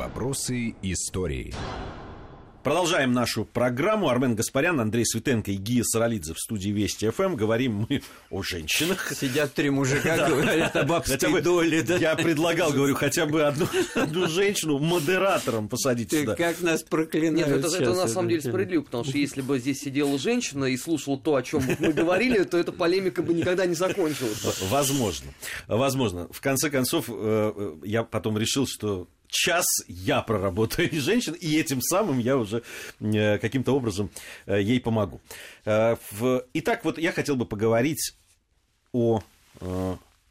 Вопросы истории. Продолжаем нашу программу. Армен Гаспарян, Андрей Светенко и Гия Саралидзе в студии Вести ФМ. Говорим мы о женщинах. Сидят три мужика, говорят об бабской доле. Я предлагал, говорю, хотя бы одну, женщину модератором посадить сюда. как нас проклинают Нет, это, на самом деле справедливо, потому что если бы здесь сидела женщина и слушала то, о чем мы говорили, то эта полемика бы никогда не закончилась. Возможно. Возможно. В конце концов, э, э, я потом решил, что час я проработаю и женщин, и этим самым я уже э, каким-то образом э, ей помогу. Э, Итак, вот я хотел бы поговорить о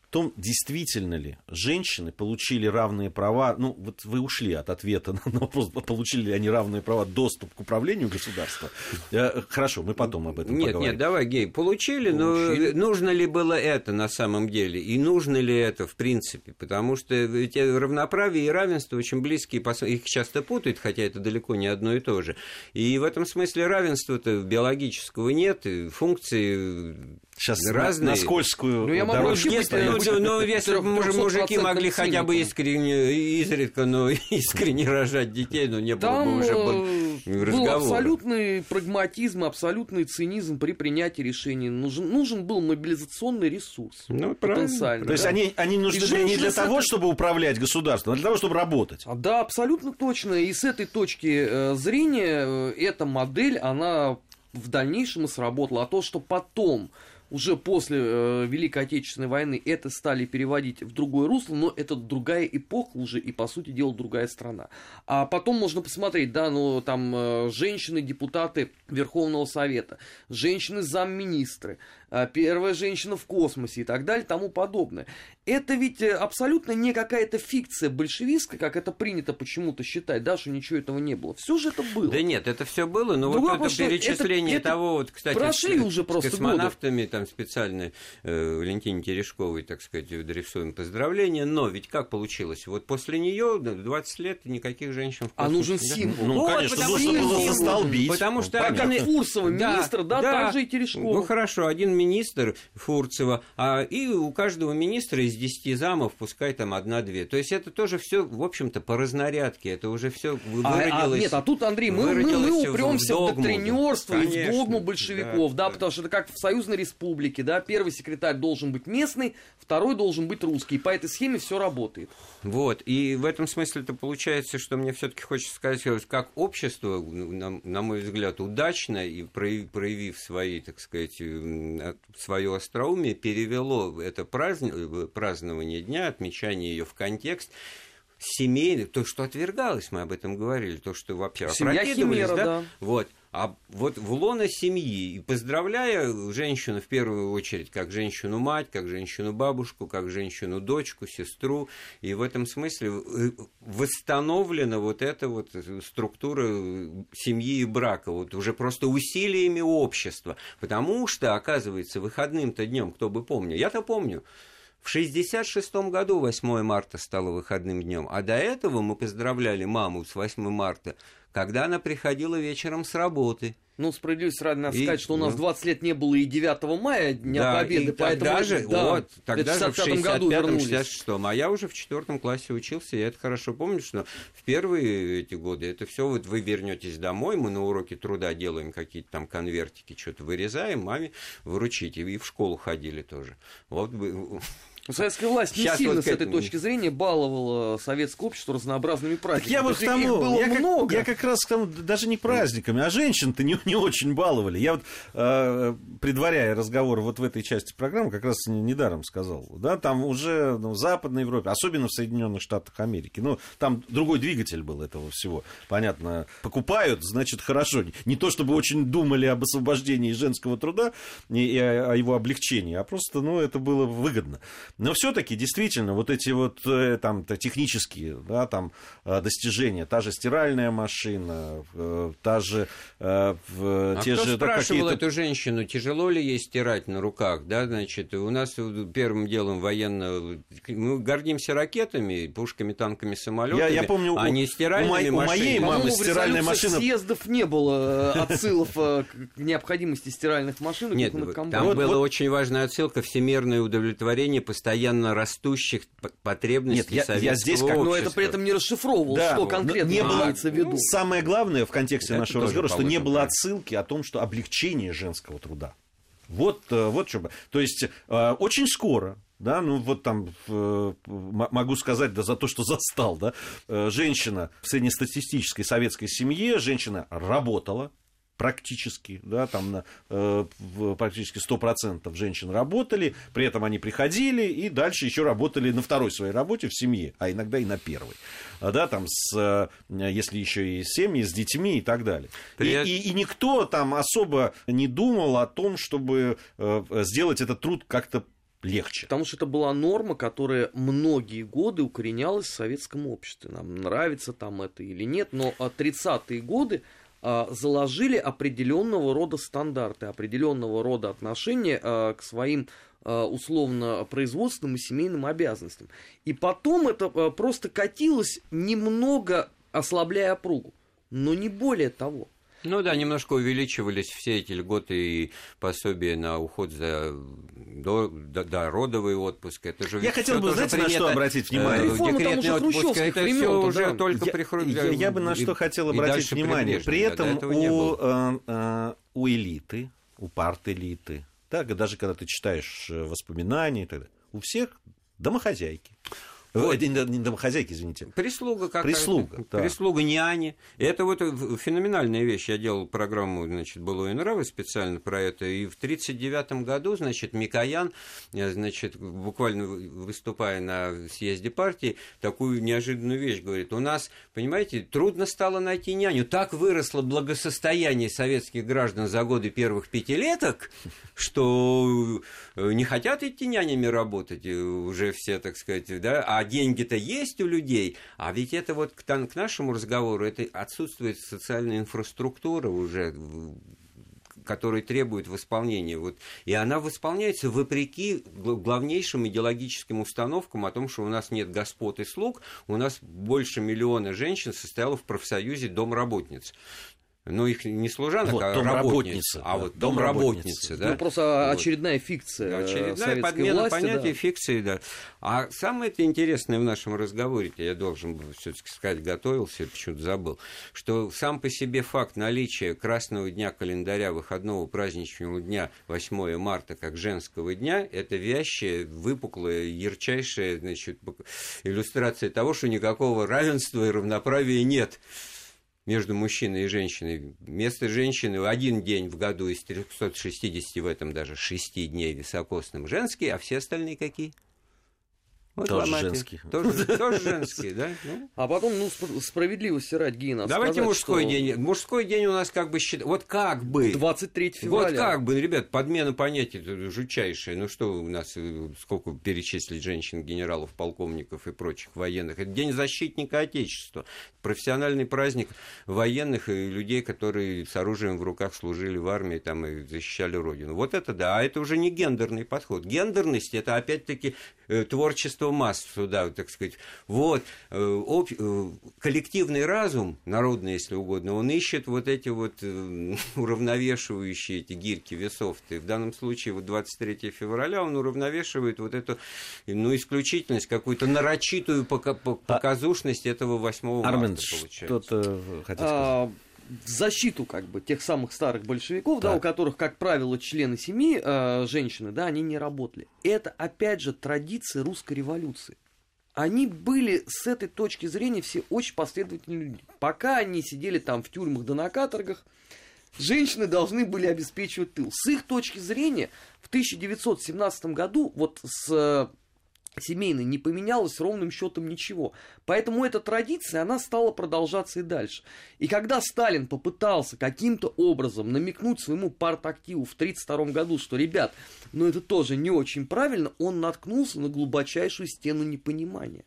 том, действительно ли женщины получили равные права, ну, вот вы ушли от ответа на вопрос, получили ли они равные права доступ к управлению государства. Э, Хорошо, мы потом об этом Нет, поговорим. нет, давай, Гей, получили, Получили. но нужно ли было это на самом деле? И нужно ли это в принципе? Потому что ведь равноправие и равенство очень близкие, их часто путают, хотя это далеко не одно и то же. И в этом смысле равенства-то биологического нет, функции Сейчас на- разные. на скользкую Ну, я могу дорожку стоим. ну, быть ну, ну, если бы муж- мужики 300% могли хотя бы искренне, изредка, но искренне рожать детей, но не было бы уже э, бы был разговора. абсолютный прагматизм, абсолютный цинизм при принятии решений. Нужен, нужен был мобилизационный ресурс. Ну, потенциальный. То есть да. они, они нужны не для того, этой- чтобы управлять государством, а для того, чтобы работать. А, Да, абсолютно точно. И с этой точки э, зрения э, эта модель, она в дальнейшем и сработала. А то, что потом, уже после э, Великой Отечественной войны, это стали переводить в другое русло, но это другая эпоха уже и, по сути дела, другая страна. А потом можно посмотреть, да, ну, там, э, женщины-депутаты Верховного Совета, женщины-замминистры, первая женщина в космосе и так далее, тому подобное. Это ведь э, абсолютно не какая-то фикция большевистская, как это принято почему-то считать, да, что ничего этого не было. Все же это было. Да нет, это все было, но Другой вот это перечисление это- того, вот, кстати, прошли с, уже с просто космонавтами, там специально э, Валентине Терешковой, так сказать, адресуем поздравления, но ведь как получилось? Вот после нее 20 лет никаких женщин в А космосе, нужен да? символ. Ну, Вот, конечно, потому нужно что было застолбить. Потому что Ну, Как один- Фурсова, Да, министр, да, так же и Терешкова. Ну хорошо, один министр Фурцева, а и у каждого министра из 10 замов пускай там одна-две. То есть это тоже все, в общем-то, по разнарядке. Это уже все А, а, выродилось. нет, а тут, Андрей, мы, мы, мы выродилось в упремся в, догму. доктринерство и в Конечно, догму большевиков, да, да, да. потому что это как в Союзной Республике, да, первый секретарь должен быть местный, второй должен быть русский, и по этой схеме все работает. Вот, и в этом смысле это получается, что мне все-таки хочется сказать, как общество, ну, на, на мой взгляд, удачно и прояв- проявив свои, так сказать, свое остроумие, перевело это празднование дня, отмечание ее в контекст семейный, то, что отвергалось, мы об этом говорили, то, что вообще Семья химера, да. Вот. А вот в лоно семьи, и поздравляя женщину в первую очередь, как женщину-мать, как женщину-бабушку, как женщину-дочку, сестру, и в этом смысле э, восстановлена вот эта вот структура семьи и брака, вот уже просто усилиями общества, потому что, оказывается, выходным-то днем, кто бы помнил, я-то помню, в 1966 году 8 марта стало выходным днем, а до этого мы поздравляли маму с 8 марта, когда она приходила вечером с работы. Ну, справедливости ради надо И, сказать, что у нас ну. 20 лет не было и 9 мая, Дня Да, Победы, и поэтому... тогда же, да, вот, тогда же в 65 году вернулись. 65-66, а я уже в четвертом классе учился, я это хорошо помню, что в первые эти годы это все вот вы вернетесь домой, мы на уроке труда делаем какие-то там конвертики, что-то вырезаем, маме выручите, и в школу ходили тоже. Вот Советская власть не Сейчас сильно вот с этой точки зрения баловала советское общество разнообразными Так праздниками. я То вот к тому, было я, как, много. я как раз к тому, даже не праздниками, а женщин-то не, не очень баловали. Я вот, э, предваряя разговор вот в этой части программы, как раз не- недаром сказал, да, там уже ну, в Западной Европе, особенно в Соединенных Штатах Америки, ну, там другой двигатель был этого всего, понятно, покупают, значит, хорошо. Не то, чтобы очень думали об освобождении женского труда и, и о, о его облегчении, а просто, ну, это было выгодно. Но все-таки, действительно, вот эти вот э, там технические, да, там э, достижения, та же стиральная машина, э, та же А те кто же спрашивал эту женщину, тяжело ли ей стирать на руках, да, значит, у нас первым делом военно, мы гордимся ракетами, пушками, танками, самолетами, Я- я помню, а у- не стиральными у моей- у моей мамы стиральная машина- съездов не было отсылов к необходимости стиральных машин Нет, там была очень важная отсылка всемирное удовлетворение постоянно постоянно растущих потребностей Нет, я- я здесь как- Но это при этом не расшифровывал, Да, что но конкретно не было- имеется в виду. Самое главное в контексте Это нашего разговора, что не было да. отсылки о том, что облегчение женского труда. Вот, э, вот что. бы- То есть э, очень скоро, да, ну вот там э, могу сказать, да, за то, что застал, да, э, женщина в среднестатистической советской семье, женщина работала практически, да, там на, э, практически 100% женщин работали, при этом они приходили и дальше еще работали на второй своей работе в семье, а иногда и на первой, А, да, там с, э, если еще и семьи, с детьми и так далее. И, При- и- и никто там особо не думал о том, чтобы э, сделать этот труд как-то легче. Потому что это была норма, которая многие годы укоренялась в советском обществе. Нам нравится там это или нет, но а, 30-е годы заложили определенного рода стандарты, определенного рода отношения а, к своим а, условно производственным и семейным обязанностям. И потом это а, просто катилось немного ослабляя опругу, но не более того. Ну да, немножко увеличивались все эти льготы и пособия на уход за до, до- да, родовый отпуск. Это же Я хотел бы, знаете, на что принято, обратить э, внимание? Реформа там декретный уже отпуск, это времен, все да. уже только я, приходит. я- я бы на что хотел обратить внимание. При этом у, э, э, у элиты, у парт-элиты, да, даже когда ты читаешь э, воспоминания и так далее, у всех домохозяйки. Вот. Не, не домохозяйки, извините. Прислуга какая-то. Прислуга, да. Прислуга, няни. Это вот феноменальная вещь. Я делал программу, значит, «Былое нравы» специально про это. И в 1939 году, значит, Микоян, э, значит, буквально вы- выступая на съезде партии, такую неожиданную вещь говорит. У нас, понимаете, трудно стало найти няню. Так выросло благосостояние советских граждан за годы первых пятилеток, что э, не хотят идти нянями работать э, уже все, так сказать, да, а деньги-то есть у людей, а ведь это вот к, к нашему разговору, это отсутствует социальная инфраструктура уже, которая требует восполнения. Вот. И она восполняется вопреки гл- главнейшим идеологическим установкам о том, что у нас нет господ и слуг, у нас больше миллиона женщин состояло в профсоюзе домработниц. Ну, их не служанок, Вот, а домработницы, работниц. А да, вот домработницы. да. Ну, просто Вот. очередная фикция э, Очередная подмена власти. понятия да. фикции, да. А самое это интересное в нашем разговоре, я должен все-таки сказать, готовился, почему-то забыл, что сам по себе факт наличия красного дня календаря, выходного праздничного дня 8 марта как женского дня, это вящая, выпуклая, ярчайшая значит, иллюстрация того, что никакого равенства и равноправия нет между мужчиной и женщиной. Вместо женщины один день в году из 360, в этом даже 6 дней високосным женский, а все остальные какие? Вот Тоже женские. Тоже, тоже женские, да? Ну, А потом, ну, спр- справедливости ради Гейна Давайте сказать, мужской что день. Мужской день у нас как бы считается... Вот как бы... 23 февраля. Вот как бы, ребят, подмена понятий тут жутчайшая. Ну что у нас, э, сколько перечислить женщин, генералов, полковников и прочих военных. Это День защитника Отечества. Профессиональный праздник военных и людей, которые с оружием в руках служили в армии там, и защищали Родину. Вот это да, а это уже не гендерный подход. Гендерность это опять-таки э, творчество масс сюда, так сказать. Вот, э, об- э, коллективный разум, народный, если угодно, он ищет вот эти вот э, уравновешивающие эти гирьки весов. И в данном случае вот 23 февраля он уравновешивает вот эту ну, исключительность, какую-то нарочитую по- показушность этого 8 марта Армен, получается. что-то хотел сказать. В защиту как бы тех самых старых большевиков, да, Так. у которых, как правило, члены семьи, э, женщины, да, они не работали. Это, опять же, традиция русской революции. Они были с этой точки зрения все очень последовательные люди. Пока они сидели там в тюрьмах да на каторгах, женщины должны были обеспечивать тыл. С их точки зрения, в 1917 году вот с э, семейной не поменялось ровным счетом ничего. Поэтому эта традиция, она стала продолжаться и дальше. И когда Сталин попытался каким-то образом намекнуть своему партактиву в 1932 году, что, ребят, ну это тоже не очень правильно, он наткнулся на глубочайшую стену непонимания,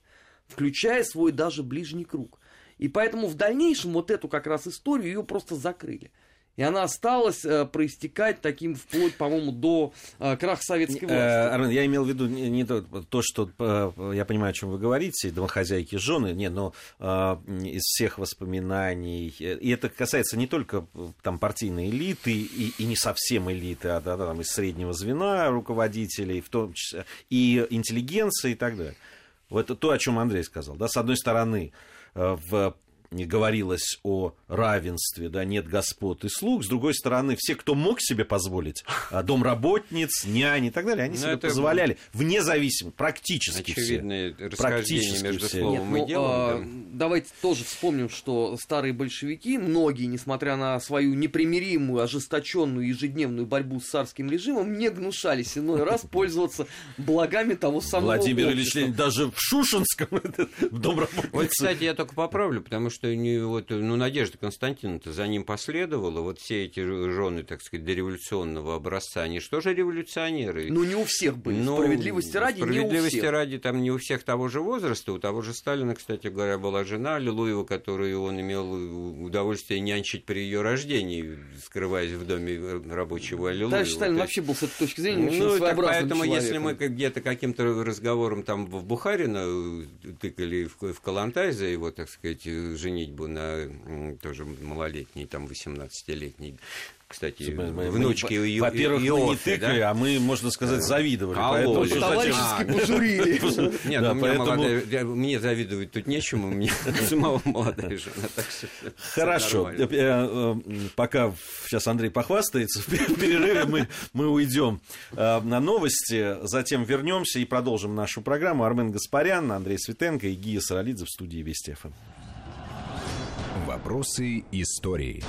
включая свой даже ближний круг. И поэтому в дальнейшем вот эту как раз историю ее просто закрыли. И она осталась э, проистекать таким вплоть, по-моему, до э, краха советской власти. Э, Армен, я имел в виду не, не то, то, что э, я понимаю, о чем вы говорите, домохозяйки, жены, не, но э, из всех воспоминаний, э, и это касается не только э, там партийной элиты и, и не совсем элиты, а да, там, из среднего звена руководителей, в том числе и интеллигенции и так далее. Вот это то, о чем Андрей сказал. Да, с одной стороны, э, в говорилось о равенстве, да, нет господ и слуг. С другой стороны, все, кто мог себе позволить, а, домработниц, няни и так далее, они Но себе это позволяли, вне зависимости, практически Очевидное все. Практически между все. словом Нет, и ну, делом. а, да. давайте тоже вспомним, что старые большевики, многие, несмотря на свою непримиримую, ожесточенную ежедневную борьбу с царским режимом, не гнушались иной раз пользоваться благами того самого Владимир Ильич. Ленин даже в Шушинском Вот, домработница. кстати, я только поправлю, потому что не, вот, ну, Надежда Константиновна за ним последовала. Вот все эти жены, так сказать, дореволюционного образца, они что же революционеры? Ну, не у всех были. Ну, Справедливости ради, не у Справедливости всех. ради, там не у всех того же возраста. У того же Сталина, кстати говоря, была жена Лилуева, которую он имел удовольствие нянчить при ее рождении, скрываясь в доме рабочего Лилуева. Товарищ Сталин есть- вообще был с этой точки зрения очень ну, так поэтому, если человеком. мы как- где-то каким-то разговором там в Бухарина тыкали в, в Калантай за его, так сказать, э, женитьбу на тоже малолетней, там, 18-летней, кстати, Мы- внучки мы, Io- Во-первых, мы не тыкали, да? а мы, можно сказать, завидовали. Кололи. Поэтому? Товарищески А, пожурили. Нет, Да, ну, у меня поэтому- молодая- мне завидовать тут нечему, у меня самого молодая жена, так Хорошо. Э, э, э, Пока сейчас Андрей похвастается, в перерыве мы, мы уйдем э, на новости, затем вернемся и продолжим нашу программу. Армен Гаспарян, Андрей Светенко и Гия Саралидзе в студии Вести ФМ. Вопросы истории.